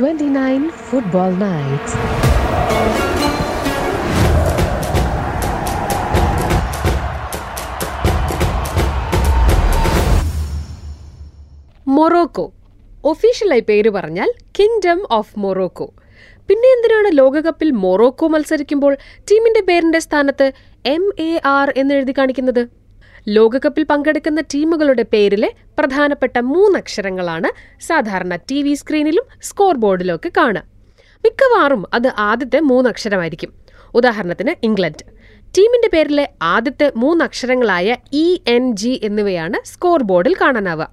29 football nights. Morocco. ഒഫീഷ്യലായി പേര് പറഞ്ഞാൽ kingdom of Morocco പിന്നെ എന്തിനാണ് ലോകകപ്പിൽ മൊറോക്കോ മത്സരിക്കുമ്പോൾ ടീമിന്റെ പേരിന്റെ സ്ഥാനത്ത് എം എ ആർ എന്ന് എഴുതി കാണിക്കുന്നത്? ലോകകപ്പിൽ പങ്കെടുക്കുന്ന ടീമുകളുടെ പേരിലെ പ്രധാനപ്പെട്ട മൂന്നക്ഷരങ്ങളാണ് സാധാരണ ടി വി സ്ക്രീനിലും സ്കോർ ബോർഡിലും ഒക്കെ കാണുക. മിക്കവാറും അത് ആദ്യത്തെ മൂന്നക്ഷരമായിരിക്കും. ഉദാഹരണത്തിന് ഇംഗ്ലണ്ട്. ടീമിന്റെ പേരിലെ ആദ്യത്തെ മൂന്നക്ഷരങ്ങളായ ഇ എൻ ജി എന്നിവയാണ് സ്കോർ ബോർഡിൽ കാണാനാവുക.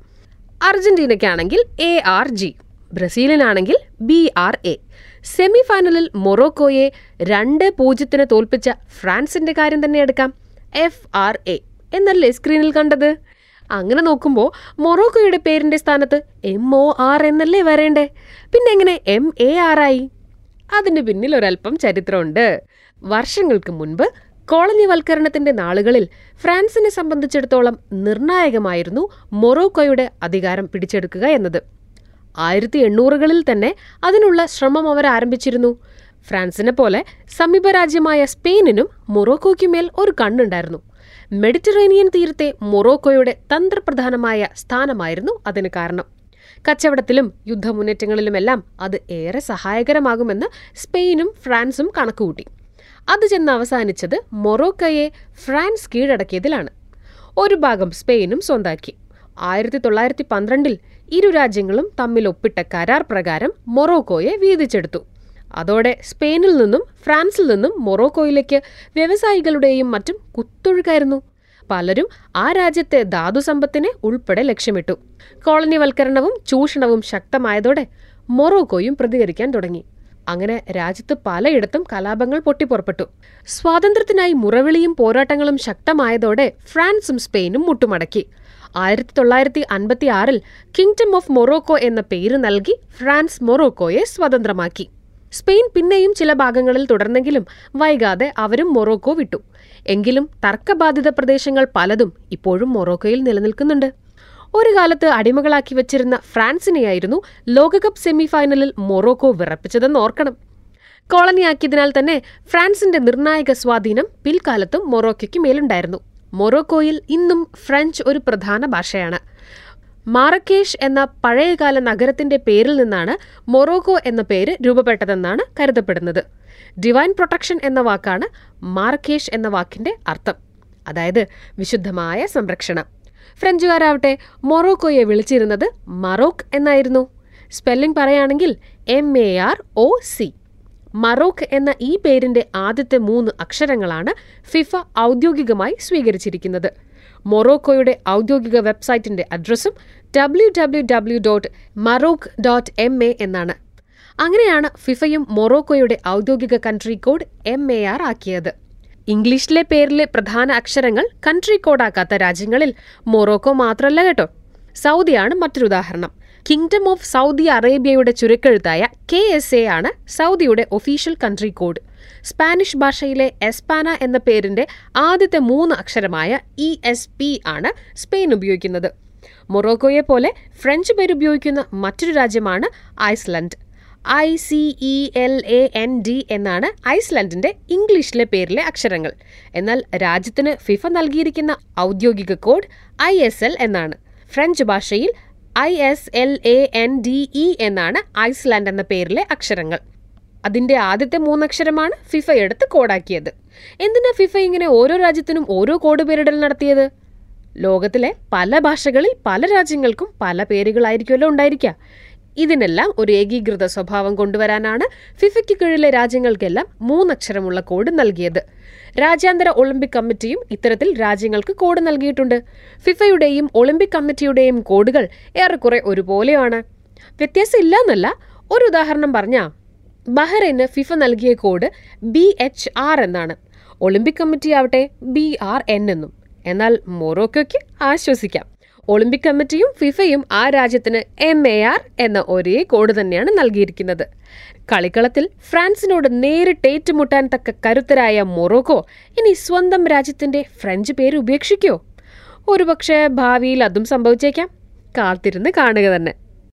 അർജന്റീനയ്ക്കാണെങ്കിൽ എ ആർ ജി. ബ്രസീലിനാണെങ്കിൽ ബി ആർ എ. സെമി ഫൈനലിൽ മൊറോക്കോയെ രണ്ട് പൂജ്യത്തിന് തോൽപ്പിച്ച ഫ്രാൻസിന്റെ കാര്യം തന്നെ എടുക്കാം. F R A. എന്നല്ലേ സ്ക്രീനിൽ കണ്ടത്? അങ്ങനെ നോക്കുമ്പോൾ മൊറോക്കോയുടെ പേരിന്റെ സ്ഥാനത്ത് എം ഒ ആർ എന്നല്ലേ വരേണ്ടേ? പിന്നെ എങ്ങനെ എം എ ആർ ആയി? അതിന് പിന്നിൽ ഒരല്പം ചരിത്രമുണ്ട്. വർഷങ്ങൾക്ക് മുൻപ് കോളനിവൽക്കരണത്തിന്റെ നാളുകളിൽ ഫ്രാൻസിനെ സംബന്ധിച്ചിടത്തോളം നിർണായകമായിരുന്നു മൊറോക്കോയുടെ അധികാരം പിടിച്ചെടുക്കുക എന്നത്. ആയിരത്തി എണ്ണൂറുകളിൽ തന്നെ അതിനുള്ള ശ്രമം അവർ ആരംഭിച്ചിരുന്നു ഫ്രാൻസിനെ പോലെ സമീപരാജ്യമായ സ്പെയിനിനും മൊറോക്കോയ്ക്കുമേൽ ഒരു കണ്ണുണ്ടായിരുന്നു. മെഡിറ്ററേനിയൻ തീരത്തെ മൊറോക്കോയുടെ തന്ത്രപ്രധാനമായ സ്ഥാനമായിരുന്നു അതിന് കാരണം. കച്ചവടത്തിലും യുദ്ധമുന്നേറ്റങ്ങളിലുമെല്ലാം അത് ഏറെ സഹായകരമാകുമെന്ന് സ്പെയിനും ഫ്രാൻസും കണക്കുകൂട്ടി. അത് ചെന്ന് അവസാനിച്ചത് മൊറോക്കയെ ഫ്രാൻസ് കീഴടക്കിയതിലാണ്. ഒരു ഭാഗം സ്പെയിനും സ്വന്താക്കി. ആയിരത്തി തൊള്ളായിരത്തി പന്ത്രണ്ടിൽ ഇരു രാജ്യങ്ങളും തമ്മിൽ ഒപ്പിട്ട കരാർ പ്രകാരം മൊറോക്കോയെ വീതിച്ചെടുത്തു. അതോടെ സ്പെയിനിൽ നിന്നും ഫ്രാൻസിൽ നിന്നും മൊറോക്കോയിലേക്ക് വ്യവസായികളുടെയും മറ്റും കുത്തൊഴുക്കായിരുന്നു. പലരും ആ രാജ്യത്തെ ധാതുസമ്പത്തിനെ ഉൾപ്പെടെ ലക്ഷ്യമിട്ടു. കോളനിവൽക്കരണവും ചൂഷണവും ശക്തമായതോടെ മൊറോക്കോയും പ്രതികരിക്കാൻ തുടങ്ങി. അങ്ങനെ രാജ്യത്ത് പലയിടത്തും കലാപങ്ങൾ പൊട്ടിപ്പുറപ്പെട്ടു. സ്വാതന്ത്ര്യത്തിനായി മുറവിളിയും പോരാട്ടങ്ങളും ശക്തമായതോടെ ഫ്രാൻസും സ്പെയിനും മുട്ടുമടക്കി. ആയിരത്തി തൊള്ളായിരത്തി അൻപത്തി ആറിൽ കിങ്ഡം ഓഫ് മൊറോക്കോ എന്ന പേര് നൽകി ഫ്രാൻസ് മൊറോക്കോയെ സ്വതന്ത്രമാക്കി. സ്പെയിൻ പിന്നെയും ചില ഭാഗങ്ങളിൽ തുടർന്നെങ്കിലും വൈകാതെ അവരും മൊറോക്കോ വിട്ടു. എങ്കിലും തർക്കബാധിത പ്രദേശങ്ങൾ പലതും ഇപ്പോഴും മൊറോക്കോയിൽ നിലനിൽക്കുന്നുണ്ട്. ഒരു കാലത്ത് അടിമകളാക്കി വച്ചിരുന്ന ഫ്രാൻസിനെയായിരുന്നു ലോകകപ്പ് സെമിഫൈനലിൽ മൊറോക്കോ വിറപ്പിച്ചതെന്ന് ഓർക്കണം. കോളനിയാക്കിയതിനാൽ തന്നെ ഫ്രാൻസിന്റെ നിർണായക സ്വാധീനം പിൽക്കാലത്തും മൊറോക്കോയ്ക്ക് മേലുണ്ടായിരുന്നു. മൊറോക്കോയിൽ ഇന്നും ഫ്രഞ്ച് ഒരു പ്രധാന ഭാഷയാണ്. മാറക്കേഷ് എന്ന പഴയകാല നഗരത്തിന്റെ പേരിൽ നിന്നാണ് മൊറോക്കോ എന്ന പേര് രൂപപ്പെട്ടതെന്നാണ് കരുതപ്പെടുന്നത്. ഡിവൈൻ പ്രൊട്ടക്ഷൻ എന്ന വാക്കാണ് മാറക്കേഷ് എന്ന വാക്കിന്റെ അർത്ഥം. അതായത് വിശുദ്ധമായ സംരക്ഷണം. ഫ്രഞ്ചുകാരാവട്ടെ മൊറോക്കോയെ വിളിച്ചിരുന്നത് മറോക്ക് എന്നായിരുന്നു. സ്പെല്ലിംഗ് പറയുകയാണെങ്കിൽ M A R O C Maroc എന്ന ഈ പേരിന്റെ ആദ്യത്തെ മൂന്ന് അക്ഷരങ്ങളാണ് ഫിഫ ഔദ്യോഗികമായി സ്വീകരിച്ചിരിക്കുന്നത്. മൊറോക്കോയുടെ ഔദ്യോഗിക വെബ്സൈറ്റിന്റെ അഡ്രസ്സും W W W dot Maroc dot M A എന്നാണ്. അങ്ങനെയാണ് ഫിഫയും മൊറോക്കോയുടെ ഔദ്യോഗിക country code M A R ആക്കിയത്. ഇംഗ്ലീഷിലെ പേരിലെ പ്രധാന അക്ഷരങ്ങൾ കൺട്രി കോഡാക്കാത്ത രാജ്യങ്ങളിൽ മൊറോക്കോ മാത്രമല്ല കേട്ടോ. സൗദിയാണ് മറ്റൊരു ഉദാഹരണം. കിങ്ഡം ഓഫ് സൗദി അറേബ്യയുടെ ചുരുക്കെഴുത്തായ കെ എസ് എ ആണ് സൗദിയുടെ ഒഫീഷ്യൽ കൺട്രി കോഡ് സ്പാനിഷ് ഭാഷയിലെ എസ്പാന എന്ന പേരിന്റെ ആദ്യത്തെ മൂന്ന് അക്ഷരമായ ഇ എസ് പി ആണ് സ്പെയിൻ ഉപയോഗിക്കുന്നത്. മൊറോക്കോയെ പോലെ ഫ്രഞ്ച് പേരുപയോഗിക്കുന്ന മറ്റൊരു രാജ്യമാണ് Iceland. I C E L A N D എന്നാണ് ഐസ്ലൻഡിന്റെ ഇംഗ്ലീഷിലെ പേരിലെ അക്ഷരങ്ങൾ. എന്നാൽ രാജ്യത്തിന് ഫിഫ നൽകിയിരിക്കുന്ന ഔദ്യോഗിക കോഡ് ഐ എസ് എൽ എന്നാണ്. ഫ്രഞ്ച് ഭാഷയിൽ I S L A N D E എന്നാണ് ഐസ്ലാൻഡ് എന്ന പേരിലെ അക്ഷരങ്ങൾ. അതിന്റെ ആദ്യത്തെ മൂന്നക്ഷരമാണ് ഫിഫ എടുത്ത് കോഡാക്കിയത്. എന്തിനാ ഫിഫ ഇങ്ങനെ ഓരോ രാജ്യത്തിനും ഓരോ കോഡ് പേരിടൽ നടത്തിയത്? ലോകത്തിലെ പല ഭാഷകളിൽ പല രാജ്യങ്ങൾക്കും പല പേരുകളായിരിക്കുമല്ലോ ഉണ്ടായിരിക്കുക. ഇതിനെല്ലാം ഒരു ഏകീകൃത സ്വഭാവം കൊണ്ടുവരാനാണ് ഫിഫയ്ക്ക് കീഴിലെ രാജ്യങ്ങൾക്കെല്ലാം മൂന്നക്ഷരമുള്ള കോഡ് നൽകിയത്. രാജ്യാന്തര ഒളിമ്പിക് കമ്മിറ്റിയും ഇത്തരത്തിൽ രാജ്യങ്ങൾക്ക് കോഡ് നൽകിയിട്ടുണ്ട്. ഫിഫയുടെയും ഒളിമ്പിക് കമ്മിറ്റിയുടെയും കോഡുകൾ ഏറെക്കുറെ ഒരുപോലെയാണ്. വ്യത്യാസം ഇല്ല എന്നല്ല ഒരു ഉദാഹരണം പറഞ്ഞാ ബഹ്റൈന് ഫിഫ നൽകിയ കോഡ് ബി എച്ച് ആർ എന്നാണ്. ഒളിമ്പിക് കമ്മിറ്റി ആവട്ടെ ബി ആർ എൻ എന്നും. എന്നാൽ മൊറോക്കോയ്ക്ക് ആശ്വസിക്കാം. ഒളിമ്പിക് കമ്മിറ്റിയും ഫിഫയും ആ രാജ്യത്തിന് എം എ ആർ എന്ന ഒരേ കോഡ് തന്നെയാണ് നൽകിയിരിക്കുന്നത്. കളിക്കളത്തിൽ ഫ്രാൻസിനോട് നേരിട്ട് ഏറ്റുമുട്ടാൻ തക്ക കരുത്തരായ മൊറോക്കോ ഇനി സ്വന്തം രാജ്യത്തിന്റെ ഫ്രഞ്ച് പേര് ഉപേക്ഷിക്കോ? ഒരുപക്ഷെ ഭാവിയിൽ അതും സംഭവിച്ചേക്കാം. കാത്തിരുന്ന് കാണുക തന്നെ.